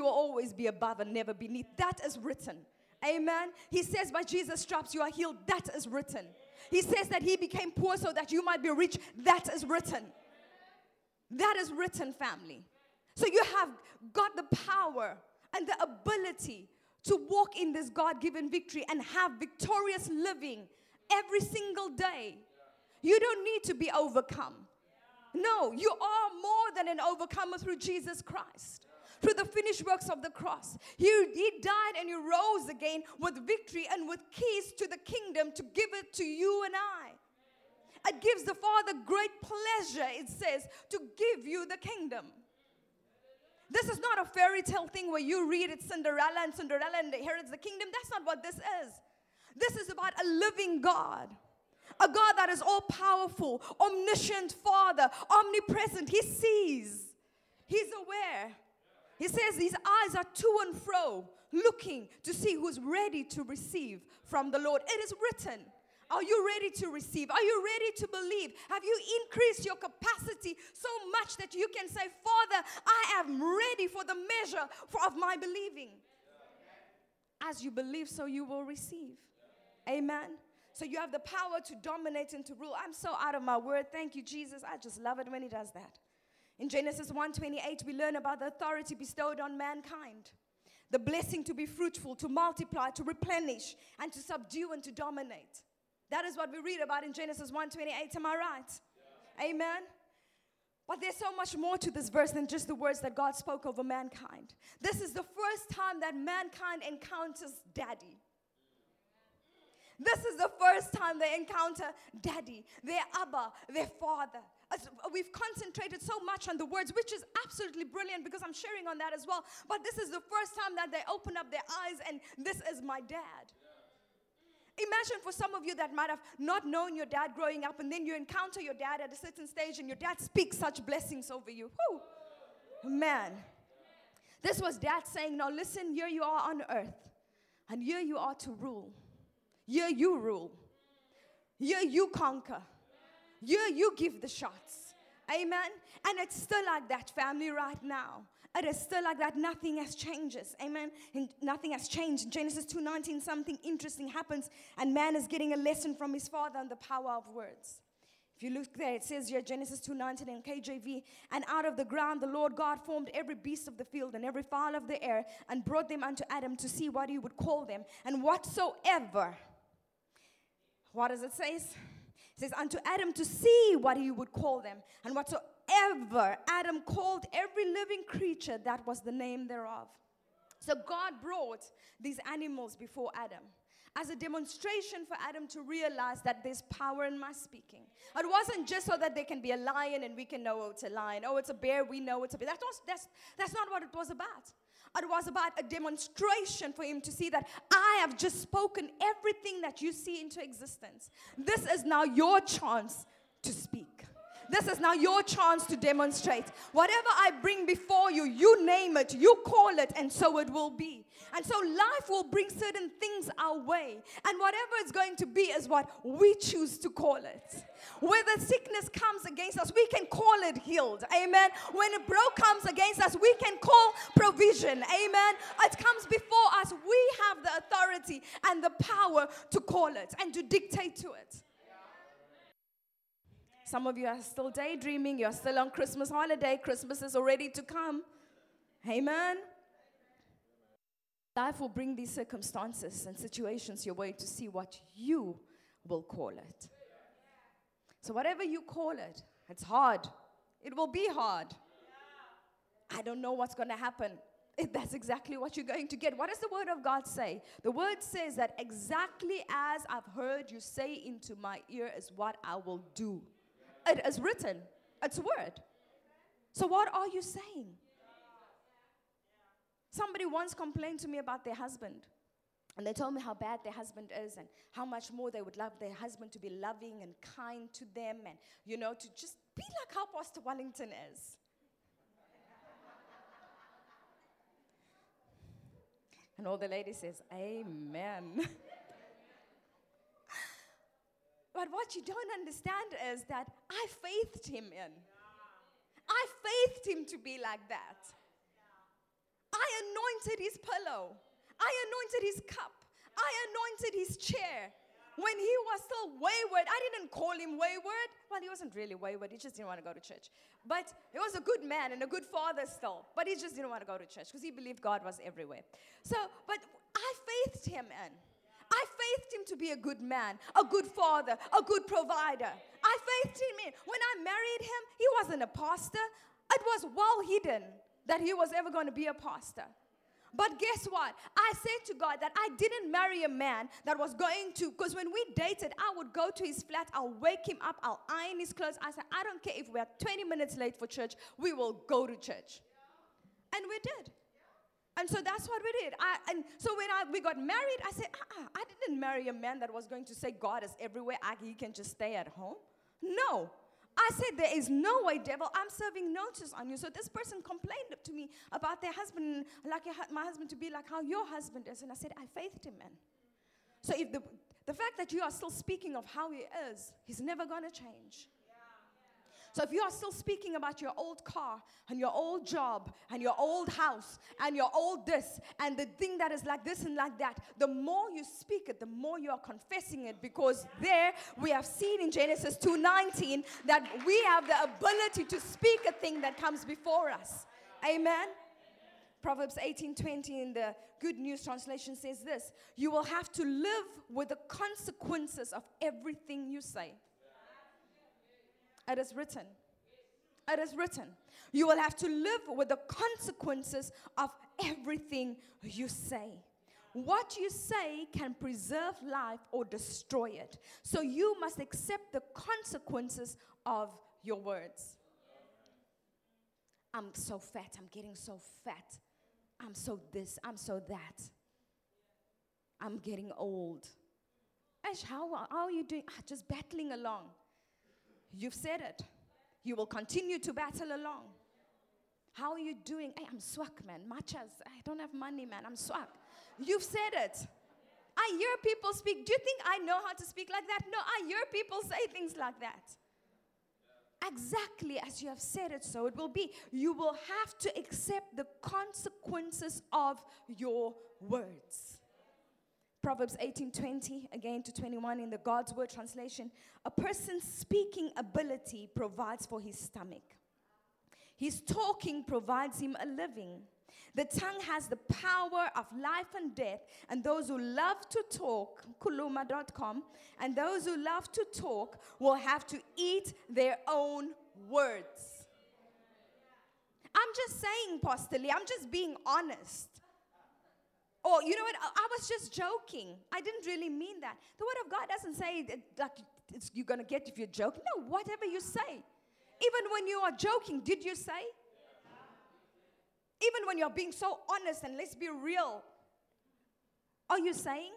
He will always be above and never beneath. That is written. Amen. He says, By Jesus' stripes you are healed. That is written. He says that He became poor so that you might be rich. That is written. That is written, family. So you have got the power and the ability to walk in this God given victory and have victorious living every single day. You don't need to be overcome. No, you are more than an overcomer through Jesus Christ. Through the finished works of the cross. He, died and he rose again with victory and with keys to the kingdom to give it to you and I. It gives the Father great pleasure, it says, to give you the kingdom. This is not a fairy tale thing where you read it Cinderella and Cinderella and inherits the kingdom. That's not what this is. This is about a living God. A God that is all powerful, omniscient Father, omnipresent. He sees, He's aware. He says his eyes are to and fro, looking to see who's ready to receive from the Lord. It is written. Are you ready to receive? Are you ready to believe? Have you increased your capacity so much that you can say, Father, I am ready for the measure for, of my believing? As you believe, so you will receive. Amen. So you have the power to dominate and to rule. I'm so out of my word. Thank you, Jesus. I just love it when he does that. In Genesis 1:28, we learn about the authority bestowed on mankind. The blessing to be fruitful, to multiply, to replenish, and to subdue and to dominate. That is what we read about in Genesis 1:28. Am I right? Yeah. Amen. But there's so much more to this verse than just the words that God spoke over mankind. This is the first time that mankind encounters daddy. This is the first time they encounter daddy, their Abba, their father. As we've concentrated so much on the words, which is absolutely brilliant because I'm sharing on that as well. But this is the first time that they open up their eyes and this is my dad. Imagine for some of you that might have not known your dad growing up, and then you encounter your dad at a certain stage, and your dad speaks such blessings over you. Whew. Man. This was dad saying, Now listen, here you are on earth, and here you are to rule. Here you rule. Here you conquer. Here you give the shots. Amen. And it's still like that, family, right now. It is still like that. Nothing has changes. Amen. And nothing has changed. In Genesis 2:19, something interesting happens, and man is getting a lesson from his father on the power of words. If you look there, it says here, Genesis 2:19 in KJV, and out of the ground the Lord God formed every beast of the field and every fowl of the air, and brought them unto Adam to see what he would call them. And whatsoever, what does it say? It says, unto Adam to see what he would call them. And whatsoever Adam called every living creature, that was the name thereof. So God brought these animals before Adam as a demonstration for Adam to realize that there's power in my speaking. It wasn't just so that there can be a lion and we can know oh, it's a lion. Oh, it's a bear, we know it's a bear. That's, that's not what it was about. It was about a demonstration for him to see that I have just spoken everything that you see into existence. This is now your chance to speak. This is now your chance to demonstrate. Whatever I bring before you, you name it, you call it, and so it will be. And so life will bring certain things our way. And whatever it's going to be is what we choose to call it. Whether sickness comes against us, we can call it healed. Amen. When a broke comes against us, we can call provision. Amen. It comes before us. We have the authority and the power to call it and to dictate to it. Some of you are still daydreaming. You're still on Christmas holiday. Christmas is already to come. Amen. Life will bring these circumstances and situations your way to see what you will call it. So, whatever you call it, it's hard. It will be hard. I don't know what's going to happen. That's exactly what you're going to get. What does the word of God say? The word says that exactly as I've heard you say into my ear is what I will do. It is written, it's word. So, what are you saying? Somebody once complained to me about their husband. And they told me how bad their husband is and how much more they would love their husband to be loving and kind to them and, you know, to just be like how Pastor Wellington is. and all the ladies says, Amen. But what you don't understand is that I faithed him in. I faithed him to be like that. Anointed his pillow. I anointed his cup. I anointed his chair. When he was still wayward, I didn't call him wayward. Well, he wasn't really wayward. He just didn't want to go to church. But he was a good man and a good father still. But he just didn't want to go to church because he believed God was everywhere. So, but I faithed him in. I faithed him to be a good man, a good father, a good provider. I faithed him in. When I married him, he wasn't a pastor. It was well hidden that he was ever going to be a pastor. But guess what? I said to God that I didn't marry a man that was going to, because when we dated, I would go to his flat, I'll wake him up, I'll iron his clothes. I said, I don't care if we're 20 minutes late for church, we will go to church. And we did. And so that's what we did. I, and so when I, we got married, I said, uh-uh, I didn't marry a man that was going to say God is everywhere. I, he can just stay at home. No. I said, There is no way, devil. I'm serving notice on you. So this person complained to me about their husband, like my husband to be like how your husband is. And I said, I faithed him, man. So if the, the fact that you are still speaking of how he is, he's never going to change. So if you are still speaking about your old car and your old job and your old house and your old this and the thing that is like this and like that, the more you speak it, the more you are confessing it because there we have seen in Genesis 2:19 that we have the ability to speak a thing that comes before us. Amen. Proverbs 18:20 in the Good News translation says this, you will have to live with the consequences of everything you say. It is written. It is written. You will have to live with the consequences of everything you say. What you say can preserve life or destroy it. So you must accept the consequences of your words. I'm so fat. I'm getting so fat. I'm so this. I'm so that. I'm getting old. Ash, how, how are you doing? Ah, just battling along. You've said it. You will continue to battle along. How are you doing? Hey, I'm swag, man. Matchas. I don't have money, man. I'm swag. You've said it. I hear people speak. Do you think I know how to speak like that? No, I hear people say things like that. Exactly as you have said it, so it will be. You will have to accept the consequences of your words. Proverbs 18:20 again to 21 in the God's Word translation. A person's speaking ability provides for his stomach. His talking provides him a living. The tongue has the power of life and death, and those who love to talk, kuluma.com, and those who love to talk will have to eat their own words. I'm just saying, Pastor Lee, I'm just being honest. Or, you know what? I, was just joking. I didn't really mean that. The Word of God doesn't say that, like you're going to get if you're joking. No, whatever you say. Even when you are joking, did you say? Even when you're being so honest and let's be real, are you saying?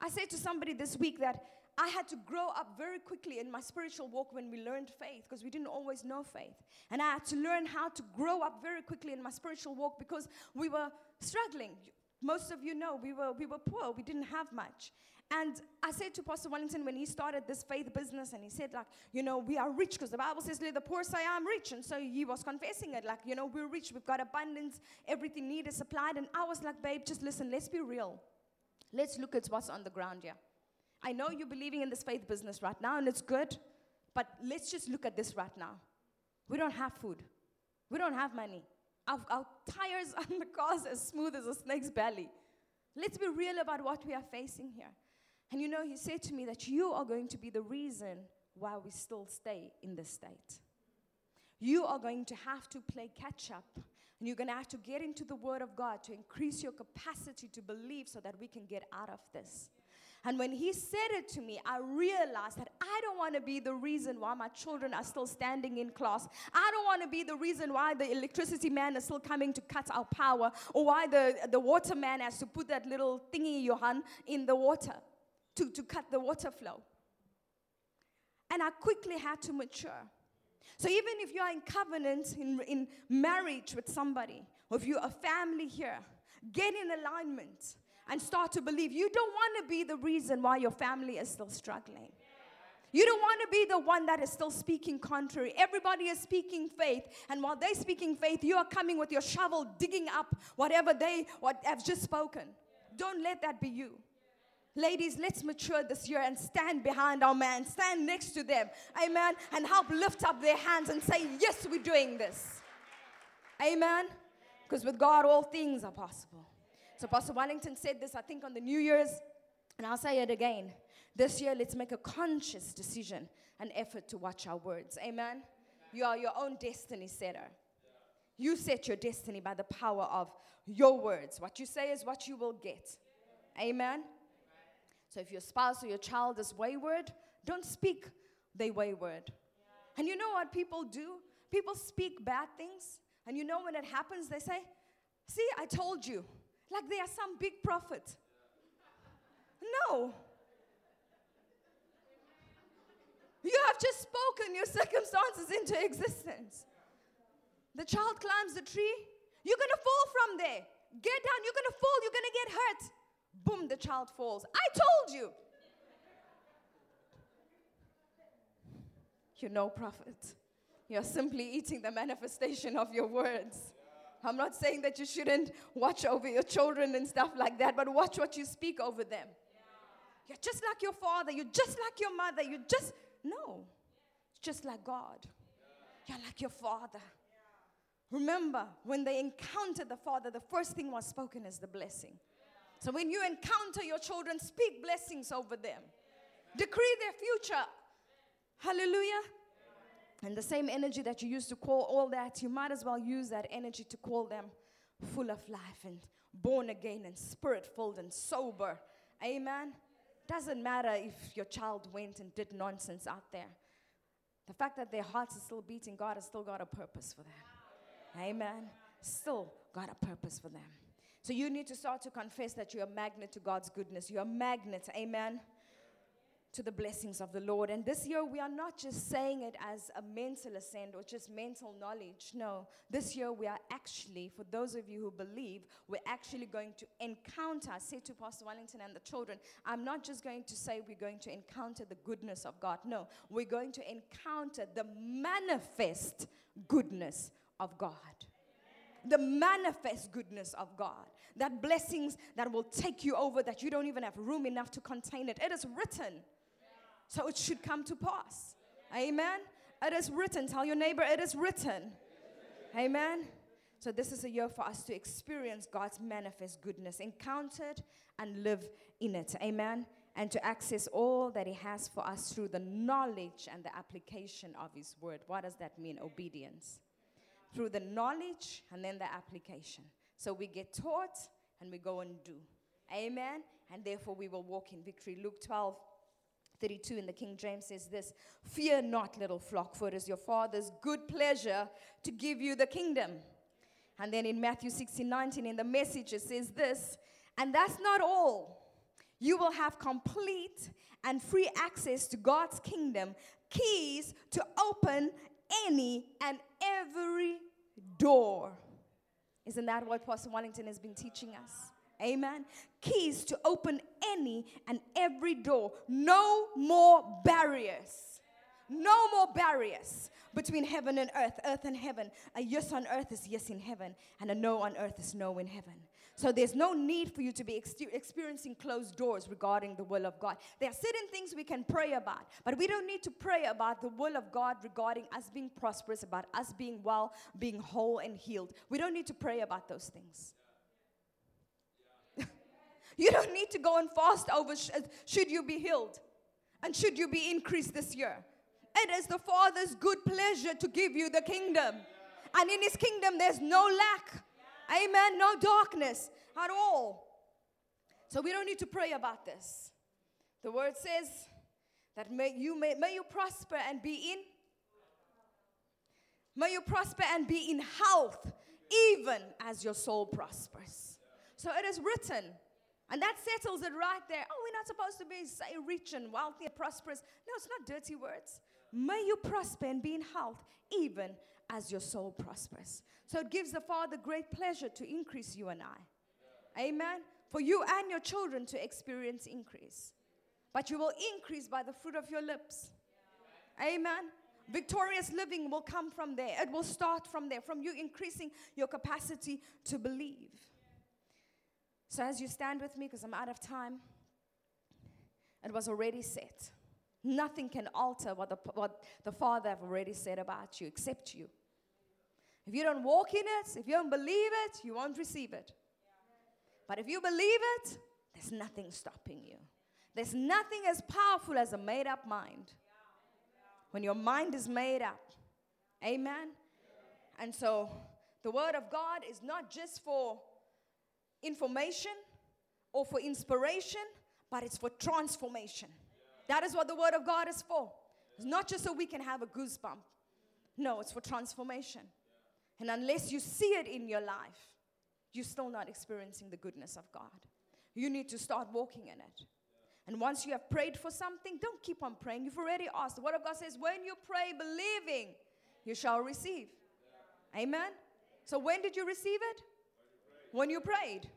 I said to somebody this week that I had to grow up very quickly in my spiritual walk when we learned faith because we didn't always know faith. And I had to learn how to grow up very quickly in my spiritual walk because we were struggling. Most of you know we were, we were poor, we didn't have much. And I said to Pastor Wellington when he started this faith business, and he said, like, you know, we are rich because the Bible says, let the poor say, I'm rich. And so he was confessing it, like, you know, we're rich, we've got abundance, everything needed supplied. And I was like, babe, just listen, let's be real. Let's look at what's on the ground here. I know you're believing in this faith business right now, and it's good, but let's just look at this right now. We don't have food, we don't have money. Our, our tires on the cars are smooth as a snake's belly. Let's be real about what we are facing here. And you know, he said to me that you are going to be the reason why we still stay in this state. You are going to have to play catch up. And you're going to have to get into the Word of God to increase your capacity to believe so that we can get out of this. And when he said it to me, I realized that I don't want to be the reason why my children are still standing in class. I don't want to be the reason why the electricity man is still coming to cut our power or why the, the water man has to put that little thingy, Johan, in the water to, to cut the water flow. And I quickly had to mature. So even if you are in covenant, in, in marriage with somebody, or if you're a family here, get in alignment and start to believe. You don't want to be the reason why your family is still struggling. You don't want to be the one that is still speaking contrary. Everybody is speaking faith, and while they're speaking faith, you are coming with your shovel digging up whatever they what have just spoken. Don't let that be you. Ladies, let's mature this year and stand behind our man, stand next to them, amen, and help lift up their hands and say, Yes, we're doing this. Amen. Because with God, all things are possible. So, Pastor Wellington said this, I think, on the New Year's, and I'll say it again. This year, let's make a conscious decision and effort to watch our words. Amen. You are your own destiny setter. You set your destiny by the power of your words. What you say is what you will get. Amen. So if your spouse or your child is wayward, don't speak they wayward. And you know what people do? People speak bad things. And you know when it happens, they say, See, I told you. Like they are some big prophet. No. You have just spoken your circumstances into existence. The child climbs the tree. You're going to fall from there. Get down. You're going to fall. You're going to get hurt. Boom, the child falls. I told you. You're no prophet. You're simply eating the manifestation of your words. I'm not saying that you shouldn't watch over your children and stuff like that, but watch what you speak over them. You're just like your father. You're just like your mother. You're just, no. Just like God. You're like your father. Remember, when they encountered the Father, the first thing was spoken is the blessing. So when you encounter your children, speak blessings over them, decree their future. Hallelujah. And the same energy that you use to call all that, you might as well use that energy to call them full of life and born again and spirit filled and sober. Amen. Doesn't matter if your child went and did nonsense out there. The fact that their hearts are still beating, God has still got a purpose for them. Amen. Still got a purpose for them. So you need to start to confess that you're a magnet to God's goodness. You're a magnet, amen, to the blessings of the Lord. And this year, we are not just saying it as a mental assent or just mental knowledge. No, this year, we are actually, for those of you who believe, we're actually going to encounter. Said to Pastor Wellington and the children, I'm not just going to say we're going to encounter the goodness of God. No, we're going to encounter the manifest goodness of God. The manifest goodness of God. That blessings that will take you over that you don't even have room enough to contain it. It is written. So it should come to pass. Amen. It is written. Tell your neighbor, it is written. Amen. So, this is a year for us to experience God's manifest goodness, encountered and live in it. Amen. And to access all that He has for us through the knowledge and the application of His word. What does that mean? Obedience through the knowledge and then the application. So we get taught and we go and do. Amen. And therefore we will walk in victory. Luke 12, 32 in the King James says this Fear not, little flock, for it is your Father's good pleasure to give you the kingdom. And then in Matthew 16, 19, in the message, it says this And that's not all. You will have complete and free access to God's kingdom, keys to open any and every door. Isn't that what Pastor Wellington has been teaching us? Amen. Keys to open any and every door. No more barriers. No more barriers between heaven and earth, earth and heaven. A yes on earth is yes in heaven, and a no on earth is no in heaven. So there's no need for you to be ex- experiencing closed doors regarding the will of God. There are certain things we can pray about, but we don't need to pray about the will of God regarding us being prosperous, about us being well, being whole and healed. We don't need to pray about those things. You don't need to go and fast over sh- should you be healed and should you be increased this year. It is the Father's good pleasure to give you the kingdom. And in His kingdom, there's no lack. Amen. No darkness at all. So we don't need to pray about this. The word says that may you may, may you prosper and be in may you prosper and be in health even as your soul prospers. So it is written. And that settles it right there. Oh, we're not supposed to be say rich and wealthy and prosperous. No, it's not dirty words. May you prosper and be in health even as your soul prospers. So it gives the Father great pleasure to increase you and I. Amen. For you and your children to experience increase. But you will increase by the fruit of your lips. Amen. Victorious living will come from there. It will start from there, from you increasing your capacity to believe. So, as you stand with me, because I'm out of time, it was already set. Nothing can alter what the, what the Father have already said about you except you. If you don't walk in it, if you don't believe it, you won't receive it. But if you believe it, there's nothing stopping you. There's nothing as powerful as a made up mind. When your mind is made up. Amen. And so the word of God is not just for information or for inspiration, but it's for transformation. That is what the word of God is for. It's not just so we can have a goosebump. No, it's for transformation. And unless you see it in your life, you're still not experiencing the goodness of God. You need to start walking in it. And once you have prayed for something, don't keep on praying. You've already asked. The Word of God says, when you pray believing, you shall receive. Amen? So when did you receive it? When you prayed.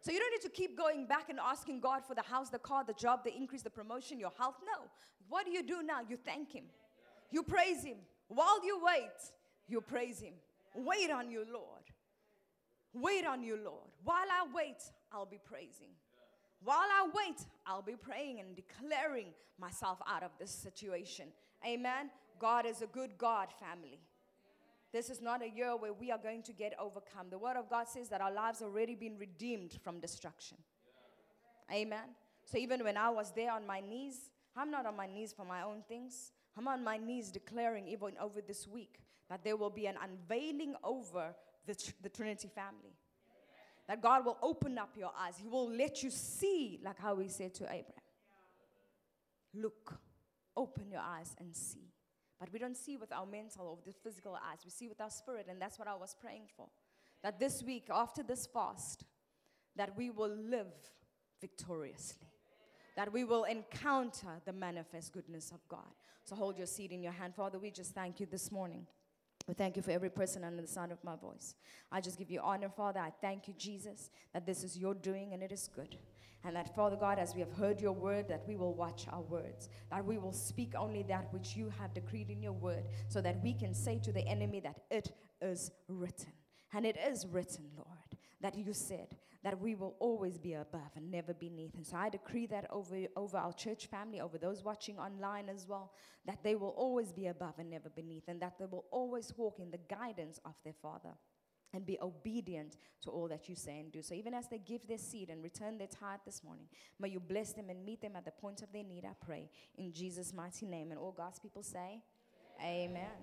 So you don't need to keep going back and asking God for the house, the car, the job, the increase, the promotion, your health. No. What do you do now? You thank Him. You praise Him. While you wait, you praise Him. Wait on you, Lord. Wait on you, Lord. While I wait, I'll be praising. While I wait, I'll be praying and declaring myself out of this situation. Amen. God is a good God, family. This is not a year where we are going to get overcome. The Word of God says that our lives have already been redeemed from destruction. Amen. So even when I was there on my knees, I'm not on my knees for my own things. I'm on my knees declaring, even over this week, that there will be an unveiling over the, tr- the Trinity family. That God will open up your eyes. He will let you see, like how He said to Abraham. Look, open your eyes and see. But we don't see with our mental or the physical eyes, we see with our spirit, and that's what I was praying for. That this week, after this fast, that we will live victoriously. That we will encounter the manifest goodness of God. So hold your seed in your hand. Father, we just thank you this morning. We thank you for every person under the sound of my voice. I just give you honor, Father. I thank you, Jesus, that this is your doing and it is good. And that, Father God, as we have heard your word, that we will watch our words, that we will speak only that which you have decreed in your word, so that we can say to the enemy that it is written. And it is written, Lord, that you said that we will always be above and never beneath. And so I decree that over, over our church family, over those watching online as well, that they will always be above and never beneath, and that they will always walk in the guidance of their Father and be obedient to all that you say and do. So even as they give their seed and return their tithe this morning, may you bless them and meet them at the point of their need, I pray. In Jesus' mighty name. And all God's people say, Amen. Amen.